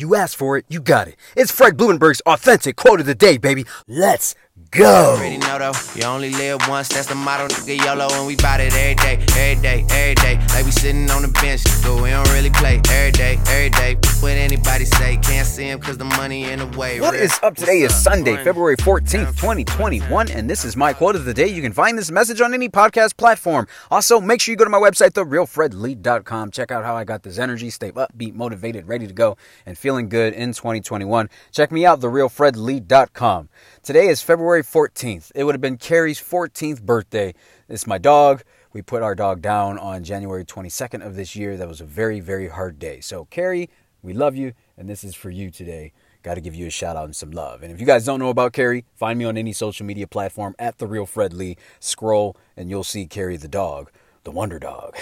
You asked for it, you got it. It's Fred Blumenberg's authentic quote of the day, baby. Let's go. Already know though, you only live once. That's the motto, nigga. YOLO, and we bout it every day, every day, every day. Like we sitting on the bench, but we don't really play every day, every day. What anybody say, can't see him cause the money in the way. What is up today What's is up? Sunday, February 14th, 2021, and this is my quote of the day. You can find this message on any podcast platform. Also, make sure you go to my website, therealfredlee.com. Check out how I got this energy, stay upbeat, motivated, ready to go, and feeling good in 2021. Check me out, therealfredlee.com. Today is February 14th. It would have been Carrie's 14th birthday. It's my dog. We put our dog down on January 22nd of this year. That was a very, very hard day. So, Carrie, we love you, and this is for you today. Got to give you a shout out and some love. And if you guys don't know about Carrie, find me on any social media platform at the real Fred Lee. Scroll, and you'll see Carrie the dog, the wonder dog.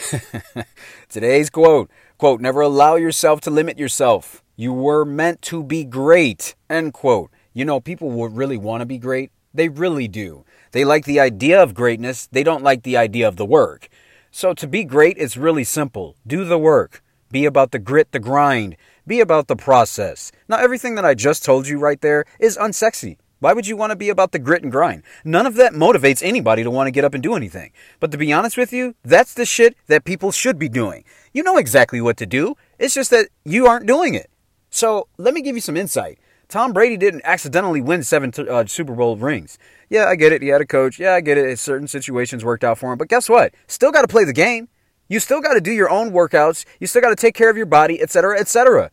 Today's quote: "Quote: Never allow yourself to limit yourself. You were meant to be great." End quote. You know, people would really want to be great. They really do. They like the idea of greatness. They don't like the idea of the work. So to be great, it's really simple. Do the work. Be about the grit, the grind. Be about the process. Now, everything that I just told you right there is unsexy. Why would you want to be about the grit and grind? None of that motivates anybody to want to get up and do anything. But to be honest with you, that's the shit that people should be doing. You know exactly what to do. It's just that you aren't doing it. So let me give you some insight. Tom Brady didn't accidentally win seven uh, Super Bowl rings. Yeah, I get it. He had a coach. Yeah, I get it. Certain situations worked out for him. But guess what? Still got to play the game. You still got to do your own workouts. You still got to take care of your body, etc., etc.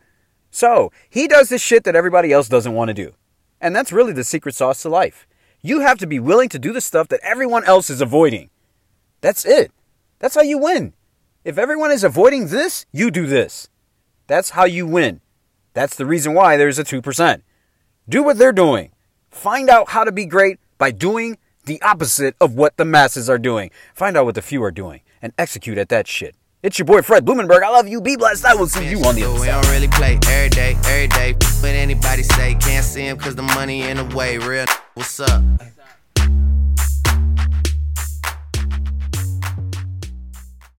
So he does this shit that everybody else doesn't want to do. And that's really the secret sauce to life. You have to be willing to do the stuff that everyone else is avoiding. That's it. That's how you win. If everyone is avoiding this, you do this. That's how you win. That's the reason why there's a 2%. Do what they're doing. Find out how to be great by doing the opposite of what the masses are doing. Find out what the few are doing and execute at that shit. It's your boy Fred Blumenberg. I love you. Be blessed. I will see you on the But other we side. don't really play every day, every day. What anybody say, can't see him cause the money in the way. Real. What's up?